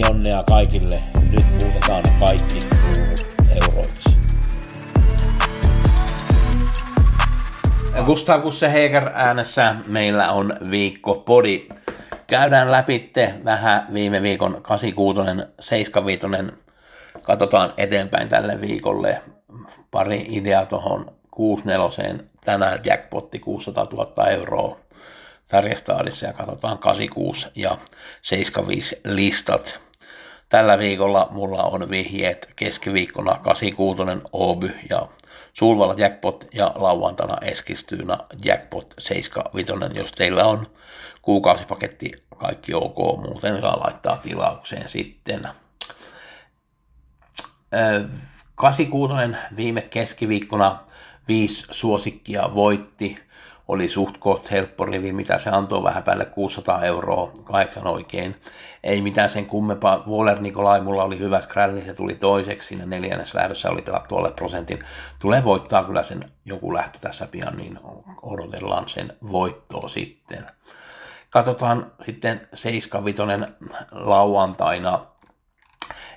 Pelionnea kaikille. Nyt muutetaan kaikki euroiksi. Gustav Kusse Heger äänessä meillä on viikko podi. Käydään läpi vähän viime viikon 86, 75. Katsotaan eteenpäin tälle viikolle. Pari ideaa tuohon 64. Tänään jackpotti 600 000 euroa Färjestadissa ja katsotaan 86 ja 75 listat. Tällä viikolla mulla on vihjeet keskiviikkona 86 Oby ja Sulvalla jackpot ja lauantaina Eskilstuna jackpot 75. Jos teillä on kuukausipaketti, kaikki ok, muuten saa laittaa tilaukseen sitten. 86 viime keskiviikkona viisi suosikkia voitti oli suht koht helppo rivi, mitä se antoi vähän päälle 600 euroa, kahdeksan oikein. Ei mitään sen kummempaa. Waller Nikolai, mulla oli hyvä skrälli, se tuli toiseksi siinä neljännessä lähdössä, oli pelattu alle prosentin. Tulee voittaa kyllä sen joku lähtö tässä pian, niin odotellaan sen voittoa sitten. Katsotaan sitten 75 lauantaina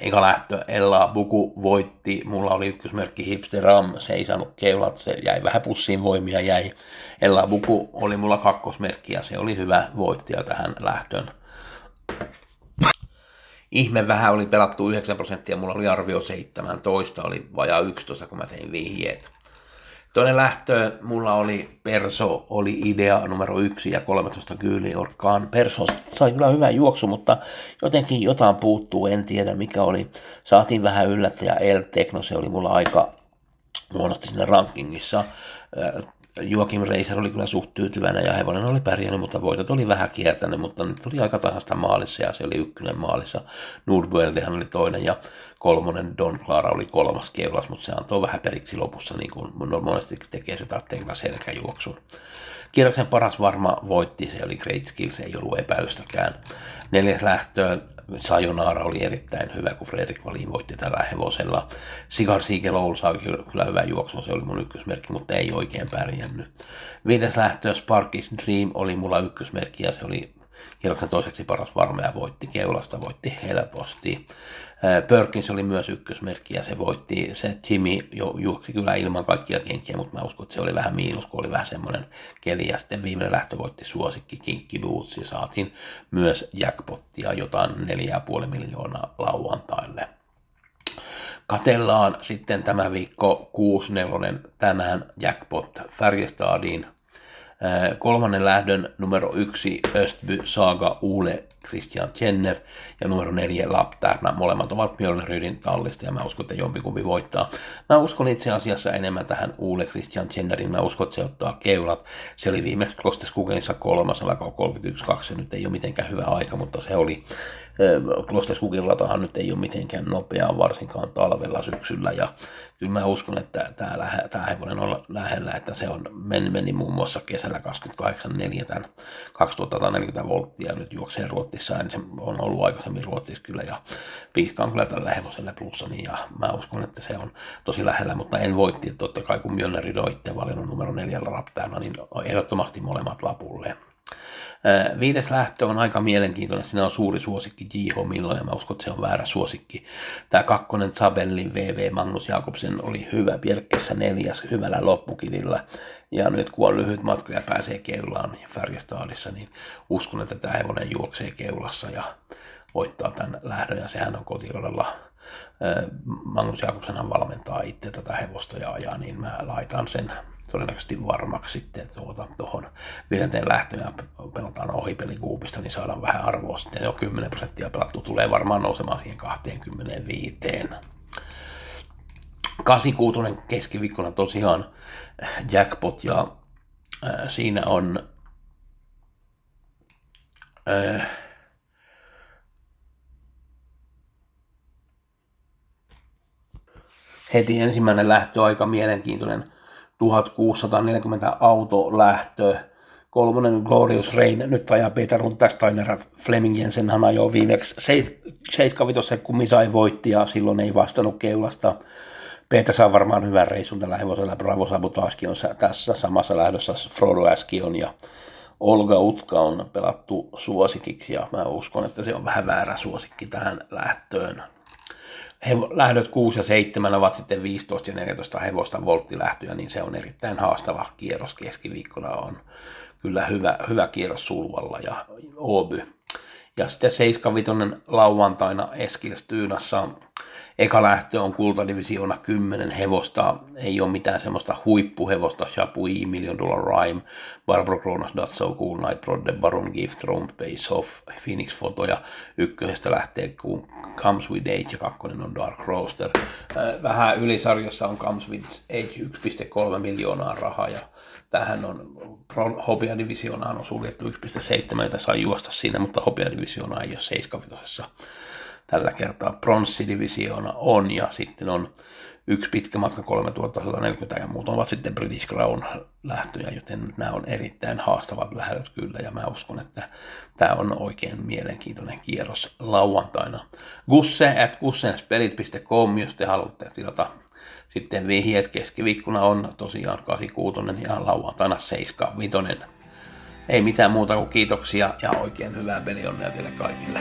Eka lähtö Ella Buku voitti, mulla oli ykkösmerkki Hipster Ram, se ei saanut keulat, se jäi vähän pussiin voimia, jäi. Ella Buku oli mulla kakkosmerkki ja se oli hyvä voittaja tähän lähtöön. Ihme vähän oli pelattu 9 prosenttia, mulla oli arvio 17, oli vajaa 11, kun mä tein vihjeet. Toinen lähtö, mulla oli Perso, oli idea numero yksi ja 13 kyyli orkkaan. Perso sai kyllä hyvän juoksu, mutta jotenkin jotain puuttuu, en tiedä mikä oli. Saatiin vähän yllättäjä El Tekno, se oli mulla aika huonosti siinä rankingissa. Joakim Reiser oli kyllä suht tyytyväinen ja hevonen oli pärjännyt, mutta voitot oli vähän kiertänyt, mutta nyt oli aika tasasta maalissa ja se oli ykkönen maalissa. Nordbeldehan oli toinen ja kolmonen Don Clara oli kolmas keulas, mutta se antoi vähän periksi lopussa, niin kuin monesti tekee se tarvitsee selkäjuoksun. Kierroksen paras varma voitti, se oli Great Skills, ei ollut epäilystäkään. Neljäs lähtö Sayonara oli erittäin hyvä, kun Fredrik Valin voitti tällä hevosella. Sigar Siegel sai kyllä hyvä juoksu, se oli mun ykkösmerkki, mutta ei oikein pärjännyt. Viides lähtö Sparkis Dream oli mulla ykkösmerkki ja se oli kierroksen toiseksi paras varma ja voitti keulasta, voitti helposti. Perkins oli myös ykkösmerkki ja se voitti, se Jimmy jo juoksi kyllä ilman kaikkia kenkiä, mutta mä uskon, että se oli vähän miinus, kun oli vähän semmoinen keli ja sitten viimeinen lähtö voitti suosikki Kinky Boots ja saatiin myös jackpottia jotain 4,5 miljoonaa lauantaille. Katellaan sitten tämä viikko 6.4. tänään jackpot Färjestadiin Kolmannen lähdön numero yksi Östby Saga Ule Christian Jenner ja numero neljä Laptärna. Molemmat ovat Mjölnerydin tallista ja mä uskon, että jompikumpi voittaa. Mä uskon itse asiassa enemmän tähän Ule Christian Jennerin. Mä uskon, että se ottaa keulat. Se oli viimeksi Klosteskukenissa kolmas, alkaa 31-2. Se nyt ei ole mitenkään hyvä aika, mutta se oli. Klosteskukin ratahan nyt ei ole mitenkään nopeaa, varsinkaan talvella syksyllä. Ja kyllä mä uskon, että tämä, lähe, tämä hevonen on lähellä, että se on meni, meni muun muassa kesällä 28.4 tämän 2040 volttia nyt juoksee Ruotsissa, niin se on ollut aikaisemmin Ruotsissa kyllä ja Piiska on kyllä tällä hevoselle plussani ja mä uskon, että se on tosi lähellä, mutta en voitti, että totta kai kun Mjölneri on itse valinnut numero neljällä raptaana, niin ehdottomasti molemmat lapulle. Viides lähtö on aika mielenkiintoinen. Siinä on suuri suosikki J.H. Millo ja mä uskon, että se on väärä suosikki. Tämä kakkonen Zabelli VV Magnus Jakobsen oli hyvä Pierkessä neljäs hyvällä loppukitillä. Ja nyt kun on lyhyt matka ja pääsee keulaan Färjestadissa, niin uskon, että tämä hevonen juoksee keulassa ja voittaa tämän lähdön. Ja sehän on kotirodalla Magnus Jakobsenhan valmentaa itse tätä hevosta ja ajaa, niin mä laitan sen todennäköisesti varmaksi sitten tuota, tuohon viidenteen lähtöön pelataan ohipelikuupista, niin saadaan vähän arvoa sitten. Jo 10 prosenttia pelattu tulee varmaan nousemaan siihen 25. 86 keskiviikkona tosiaan jackpot ja äh, siinä on äh, heti ensimmäinen lähtö aika mielenkiintoinen 1640 autolähtö. Kolmonen Glorious Rain, nyt ajaa Peter Runtersteiner, Fleming Jensen ajoi viimeksi seiskavitossa, kun Misai voitti ja silloin ei vastannut keulasta. Peter saa varmaan hyvän reisun tällä hevosella. Bravo Sabutaski on tässä samassa lähdössä. Frodo Äski ja Olga Utka on pelattu suosikiksi ja mä uskon, että se on vähän väärä suosikki tähän lähtöön. He, lähdöt 6 ja 7 ovat sitten 15 ja 14 hevosta volttilähtöjä, niin se on erittäin haastava kierros keskiviikkona. On kyllä hyvä, hyvä kierros Sulvalla ja Oby. Ja sitten 75 lauantaina Eskilstyynassa Eka lähtö on kultadivisioona 10 hevosta, ei ole mitään semmoista huippuhevosta, Chapuis, Million Dollar Rhyme, Barbara Kronos, That's So Cool, Night Rod, The Baron Gift, Rome, Base Off, Phoenix Photo ja ykkösestä lähtee kun Comes With Age ja kakkonen on Dark Roaster. Äh, vähän ylisarjassa on Comes With Age 1,3 miljoonaa rahaa ja tähän on Hopia Divisionaan on suljettu 1,7, jota saa juosta siinä, mutta Hopia Divisiona ei ole 75 tällä kertaa pronssidivisioona on ja sitten on yksi pitkä matka 3140 ja muut ovat sitten British Crown lähtöjä, joten nämä on erittäin haastavat lähdöt kyllä ja mä uskon, että tämä on oikein mielenkiintoinen kierros lauantaina. Gusse at gussenspelit.com, jos te haluatte tilata sitten vihjeet keskiviikkona on tosiaan 86 ja lauantaina 75. Ei mitään muuta kuin kiitoksia ja oikein hyvää pelionnea teille kaikille.